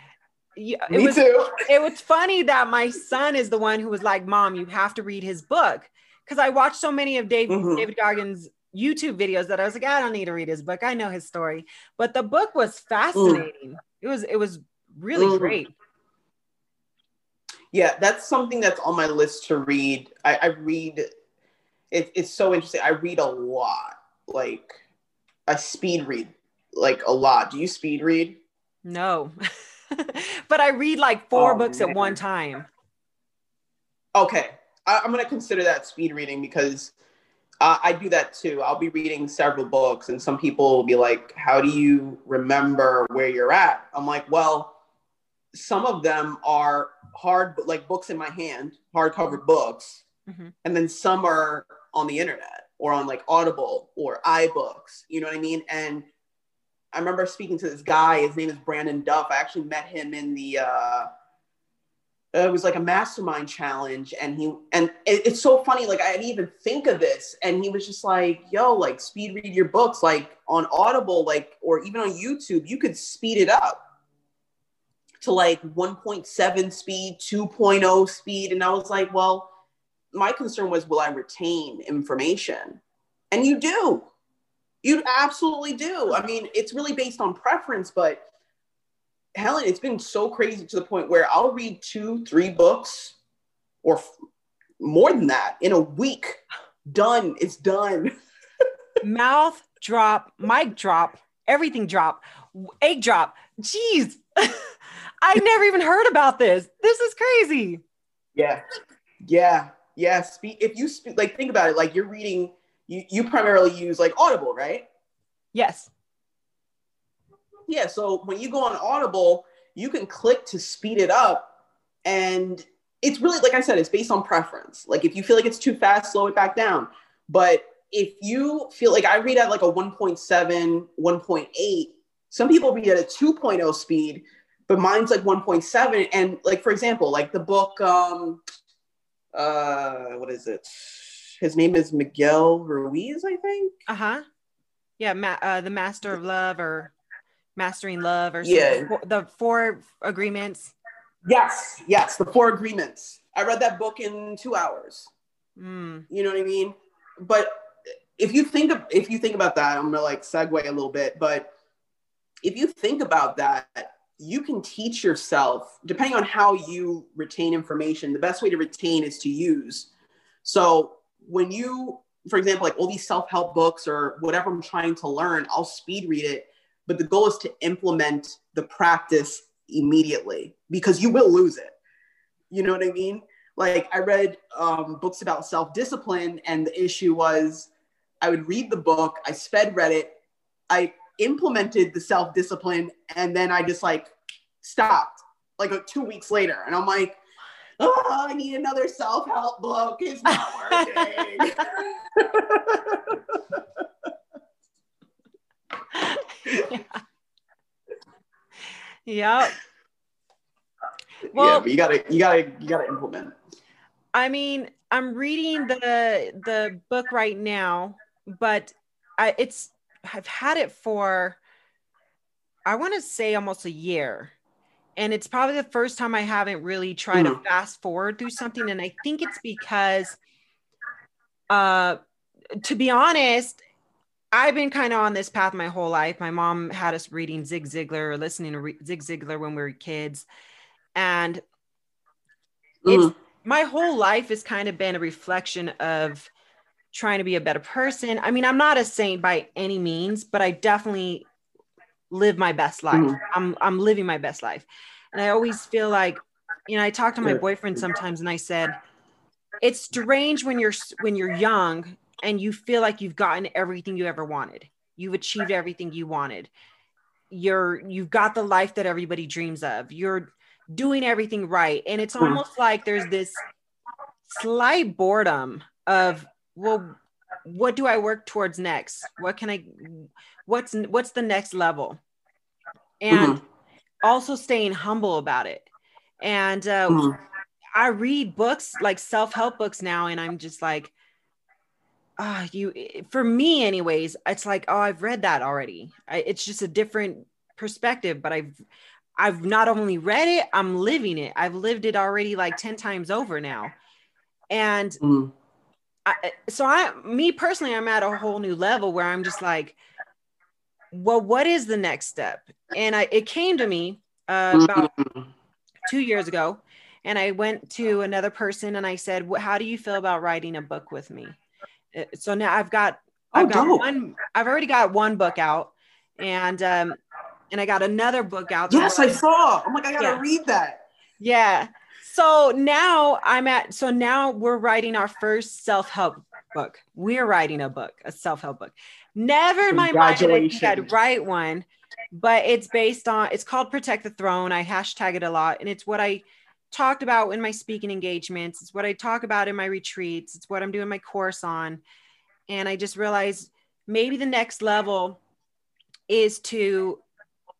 yeah, it me was too it was funny that my son is the one who was like, "Mom, you have to read his book." Because I watched so many of Dave, Mhm. David Goggins' YouTube videos that I was like, "I don't need to read his book. I know his story." But the book was fascinating. It was it was really Mhm. great. Yeah, that's something that's on my list to read. I, I read. It, it's so interesting. I read a lot. Like, I speed read like a lot. Do you speed read? No. *laughs* but I read like four Oh, books at one time. Okay, I, I'm gonna consider that speed reading because uh, I do that too. I'll be reading several books, and some people will be like, "How do you remember where you're at?" I'm like, "Well, some of them are hard, like books in my hand, hardcover books, Mhm. and then some are on the internet or on like Audible or iBooks. You know what I mean? And I remember speaking to this guy. His name is Brandon Duff. I actually met him in the. Uh, it was like a mastermind challenge and he and it, it's so funny like i didn't even think of this and he was just like yo like speed read your books like on audible like or even on youtube you could speed it up to like 1.7 speed 2.0 speed and i was like well my concern was will i retain information and you do you absolutely do i mean it's really based on preference but Helen, it's been so crazy to the point where I'll read two, three books or f- more than that in a week. Done. It's done. *laughs* Mouth drop, mic drop, everything drop, egg drop. Jeez. *laughs* I never even heard about this. This is crazy. Yeah. Yeah. Yeah. Speak if you speak like think about it, like you're reading, you, you primarily use like Audible, right? Yes. Yeah. So when you go on Audible, you can click to speed it up. And it's really, like I said, it's based on preference. Like if you feel like it's too fast, slow it back down. But if you feel like I read at like a 1.7, 1.8, some people read at a 2.0 speed, but mine's like 1.7. And like, for example, like the book, um, uh, what is it? His name is Miguel Ruiz, I think. Uh huh. Yeah. Ma- uh, the Master of Love or Mastering Love or Yeah. something. The four agreements. Yes, yes, the Four Agreements. I read that book in two hours. Mm. You know what I mean? But if you think of if you think about that, I'm gonna like segue a little bit. But if you think about that, you can teach yourself, depending on how you retain information, the best way to retain is to use. So when you, for example, like all these self-help books or whatever I'm trying to learn, I'll speed read it. But the goal is to implement the practice immediately because you will lose it. You know what I mean? Like I read um, books about self-discipline, and the issue was I would read the book, I sped read it, I implemented the self-discipline, and then I just like stopped like uh, two weeks later, and I'm like, oh, I need another self-help book. It's not working. *laughs* Yep. yeah, Well, but you gotta, you gotta, you gotta implement. I mean, I'm reading the the book right now, but I it's I've had it for I want to say almost a year. And it's probably the first time I haven't really tried to Mhm. fast forward through something and I think it's because uh to be honest, I've been kind of on this path my whole life. My mom had us reading Zig Ziglar or listening to Zig Ziglar when we were kids. And it's Mhm. my whole life has kind of been a reflection of trying to be a better person. I mean, I'm not a saint by any means, but I definitely live my best life. Mhm. I'm I'm living my best life. And I always feel like, you know, I talk to my boyfriend sometimes and I said, it's strange when you're when you're young and you feel like you've gotten everything you ever wanted. You've achieved everything you wanted. You're you've got the life that everybody dreams of. You're doing everything right. And it's Mhm. almost like there's this slight boredom of, well, what do I work towards next? What can I what's what's the next level? And Mhm. also staying humble about it. And uh, Mhm. I read books like self-help books now, and I'm just like, ah, you. For me, anyways, it's like, oh, I've read that already. I, it's just a different perspective, but I've, I've not only read it, I'm living it. I've lived it already like ten times over now, and Mhm. I, so I, me personally, I'm at a whole new level where I'm just like, well, what is the next step? And I, it came to me uh, about two years ago and i went to another person and i said "Wh- how do you feel about writing a book with me Uh, so now i've got Oh, i've got dope. one i've already got one book out and um and i got another book out Yes, I saw. I'm like, I gotta Yeah. read that. yeah so now i'm at so now we're writing our first self-help book. We're writing a book a self-help book. Never in my mind did I think I'd write one but it's based on it's called protect the throne. I hashtag it a lot and it's what i talked about in my speaking engagements. It's what i talk about in my retreats. It's what i'm doing my course on. And i just realized maybe the next level is to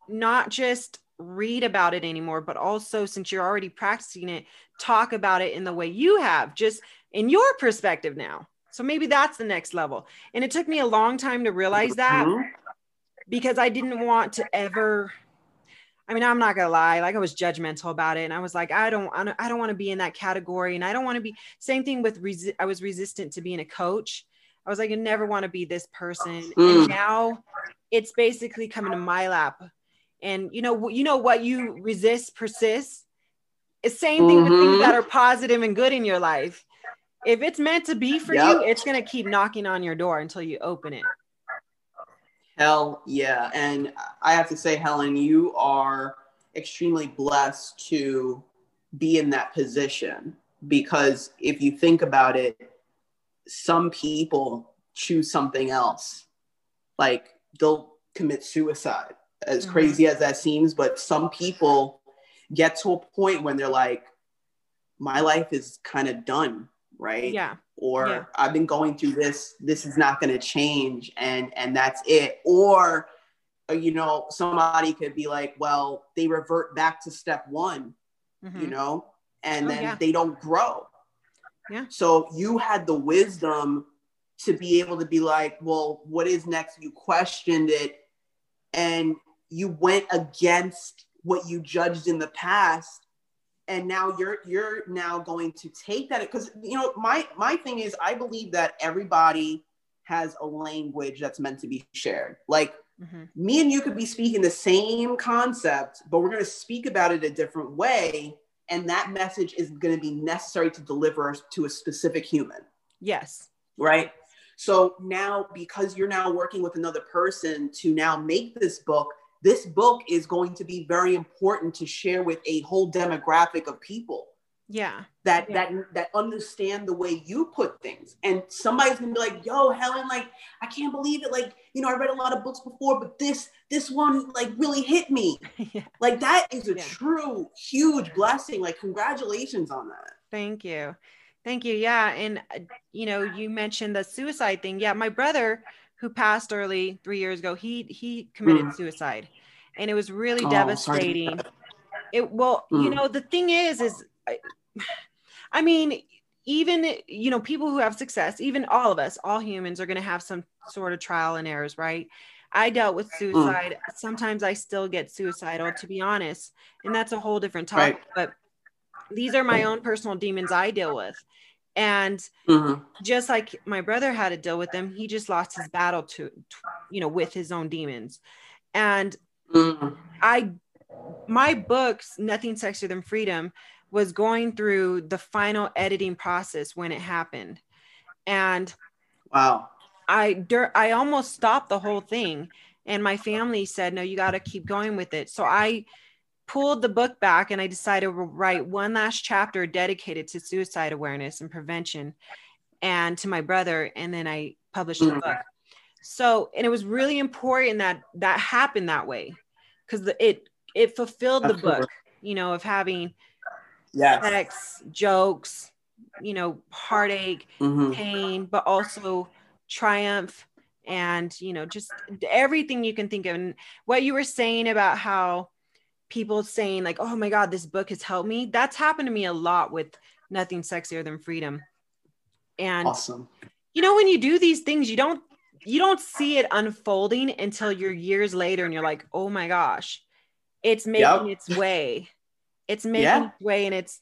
not just read about it anymore but also since you're already practicing it talk about it in the way you have just in your perspective now so maybe that's the next level and it took me a long time to realize that Mhm. because I didn't want to ever. I mean, I'm not gonna lie. Like I was judgmental about it, and I was like, I don't, I don't, I don't want to be in that category, and I don't want to be. Same thing with. Resi- I was resistant to being a coach. I was like, I never want to be this person, Mm. and now it's basically coming to my lap. And you know, you know what you resist persists. It's same thing with things that mm-hmm. are positive and good in your life. If it's meant to be for Yep. you, it's gonna keep knocking on your door until you open it. Hell yeah. And I have to say, Helen, you are extremely blessed to be in that position because if you think about it, some people choose something else. Like they'll commit suicide, as Mhm. crazy as that seems. But some people get to a point when they're like, my life is kind of done, right? Yeah. or Yeah. I've been going through this, this is not going to change and and that's it. Or uh, you know, somebody could be like, well, they revert back to step 1, Mhm. you know, and Oh, then yeah. they don't grow. Yeah. So you had the wisdom to be able to be like, well, what is next? You questioned it and you went against what you judged in the past and now you're you're now going to take that because you know my my thing is i believe that everybody has a language that's meant to be shared like Mhm. me and you could be speaking the same concept but we're going to speak about it a different way and that message is going to be necessary to deliver to a specific human Yes. right so now because you're now working with another person to now make this book this book is going to be very important to share with a whole demographic of people Yeah. that Yeah. that that understand the way you put things and somebody's gonna be like yo helen like i can't believe it like you know i read a lot of books before but this this one like really hit me *laughs* yeah. like that is a Yeah. true huge blessing like congratulations on that Thank you. Thank you. Yeah. And, uh, you know, you mentioned the suicide thing. Yeah. My brother, who passed early three years ago, he, he committed Mm. suicide and it was really Oh, devastating. It, well, you Mm. know, the thing is, is, I, *sighs* I mean, even, you know, people who have success, even all of us, all humans are going to have some sort of trial and errors, right? I dealt with suicide. Sometimes I still get suicidal, to be honest. And that's a whole different topic. Right. But these are my own personal demons I deal with. And Mhm. just like my brother had to deal with them, he just lost his battle to, to you know, with his own demons. And Mhm. I, my books, Nothing Sexier Than Freedom, was going through the final editing process when it happened. And wow I dur- I almost stopped the whole thing and my family said no you got to keep going with it. So I pulled the book back and I decided to write one last chapter dedicated to suicide awareness and prevention and to my brother and then I published the book. So and it was really important that that happened that way cuz it it fulfilled the book, you know, of having yes sex, jokes, you know, heartache, Mhm. pain, but also triumph and, you know, just everything you can think of. And what you were saying about how people saying, like, oh my God, this book has helped me, that's happened to me a lot with Nothing Sexier Than Freedom. And, awesome you know, when you do these things, you don't. You don't see it unfolding until you're years later and you're like, oh my gosh, it's making Yep. its way. It's making Yeah. its way and it's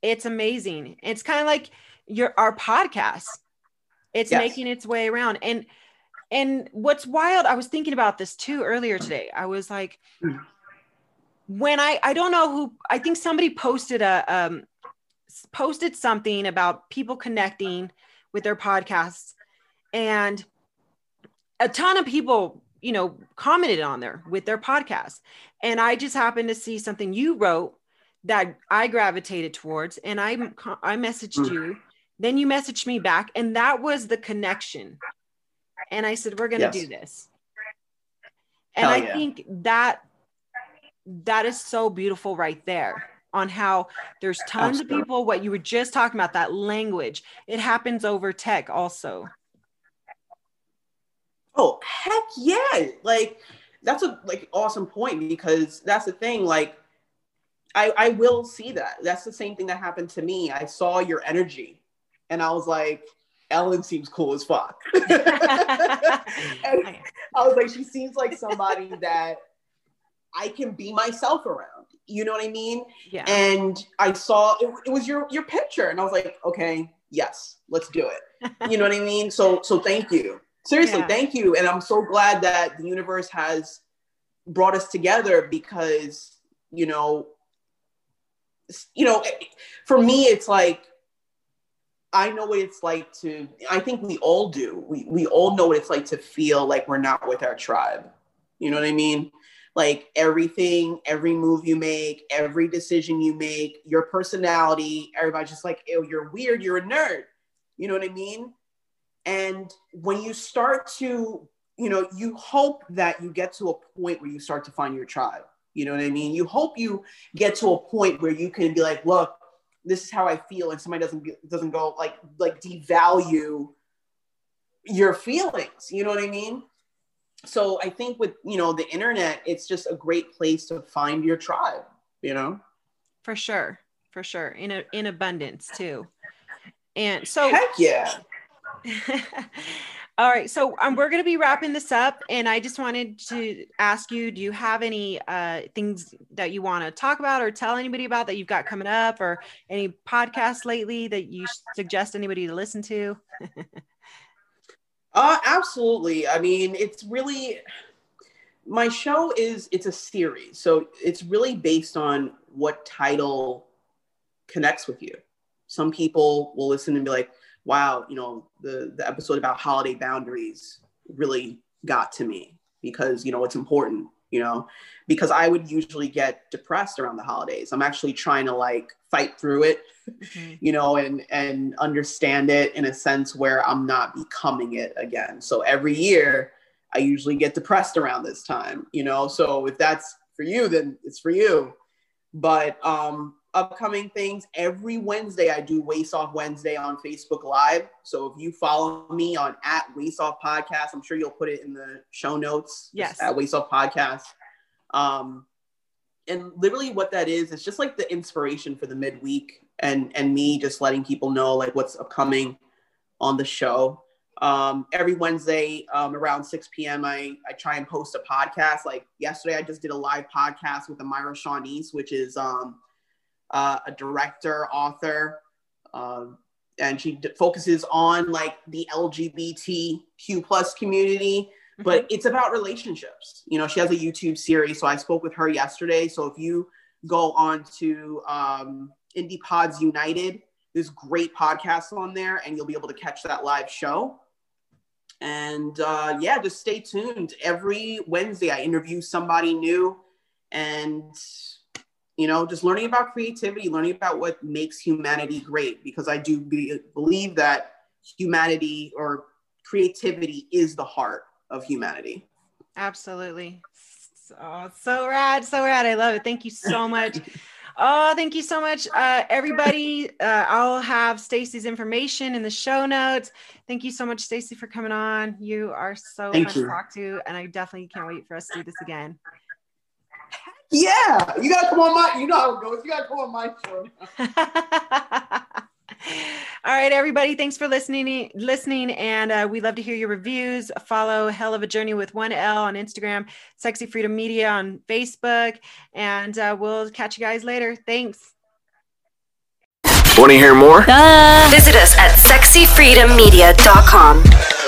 it's amazing. It's kind of like your our podcast. It's Yes. making its way around. And and what's wild, I was thinking about this too earlier today. I was like, Mm. When I I don't know who I think somebody posted a um posted something about people connecting with their podcasts and a ton of people you know commented on there with their podcasts, and I just happened to see something you wrote that I gravitated towards and I I messaged Mm. you then you messaged me back and that was the connection and I said we're going to Yes. do this and Hell I yeah. think that that is so beautiful right there on how there's tons Absolutely. of people what you were just talking about that language it happens over tech also Oh heck yeah! Like that's a like awesome point because that's the thing. Like I I will see that. That's the same thing that happened to me. I saw your energy, and I was like, Ellen seems cool as fuck. *laughs* *laughs* I was like, she seems like somebody that I can be myself around. You know what I mean? yeah and I saw it, it was your your picture, and I was like, okay, yes, let's do it. *laughs* You know what I mean? So so thank you. Seriously, Yeah. thank you, and I'm so glad that the universe has brought us together because you know, you know, for me, it's like I know what it's like to. I think we all do. We we all know what it's like to feel like we're not with our tribe. You know what I mean? Like everything, every move you make, every decision you make, your personality, everybody's just like, oh, you're weird. You're a nerd." You know what I mean? And when you start to, you know, you hope that you get to a point where you start to find your tribe. You know what I mean? You hope you get to a point where you can be like, look, this is how I feel, and somebody doesn't doesn't go like like devalue your feelings. You know what I mean? So I think with you know the internet, it's just a great place to find your tribe. You know? for sure for sure in a, in abundance too and so Heck yeah! *laughs* all right so um, we're going to be wrapping this up and i just wanted to ask you do you have any uh, things that you want to talk about or tell anybody about that you've got coming up or any podcasts lately that you suggest anybody to listen to *laughs* Uh, absolutely. I mean, it's really my show is it's a series, so it's really based on what title connects with you. Some people will listen and be like, "Wow, you know, the the episode about holiday boundaries really got to me because you know it's important." You know, because I would usually get depressed around the holidays. I'm actually trying to like fight through it you know, and and understand it in a sense where I'm not becoming it again. So every year I usually get depressed around this time, you know. So if that's for you, then it's for you. But um upcoming things every Wednesday I do Waste Off Wednesday on Facebook Live. So if you follow me on at Waste Off Podcast, I'm sure you'll put it in the show notes. Yes. At Waste Off Podcast. Um and literally what that is is just like the inspiration for the midweek and and me just letting people know like what's upcoming on the show um every wednesday um around 6 p.m i i try and post a podcast like yesterday i just did a live podcast with amira shawnese which is um uh, a director author um and she d- focuses on like the lgbtq plus community but it's about relationships. You know, she has a YouTube series. So I spoke with her yesterday. So if you go on to um, Indie Pods United, there's great podcasts on there, and you'll be able to catch that live show. And uh, yeah, just stay tuned. Every Wednesday, I interview somebody new, and you know, just learning about creativity, learning about what makes humanity great. Because I do be, believe that humanity or creativity is the heart of humanity. Absolutely. So, so rad, so rad. I love it. Thank you so much. *laughs* Oh, thank you so much, uh, everybody. Uh, I'll have Stacy's information in the show notes. Thank you so much, Stacy, for coming on. You are so Thank fun you. to talk to, and I definitely can't wait for us to do this again. Yeah, you gotta come on my. You know how it goes. You gotta come on my show. *laughs* All right, everybody. Thanks for listening. Listening, and uh, we love to hear your reviews. Follow Hell of a Journey with one L on Instagram, Sexy Freedom Media on Facebook, and uh, we'll catch you guys later. Thanks. Want to hear more? Visit us at sexyfreedommedia.com.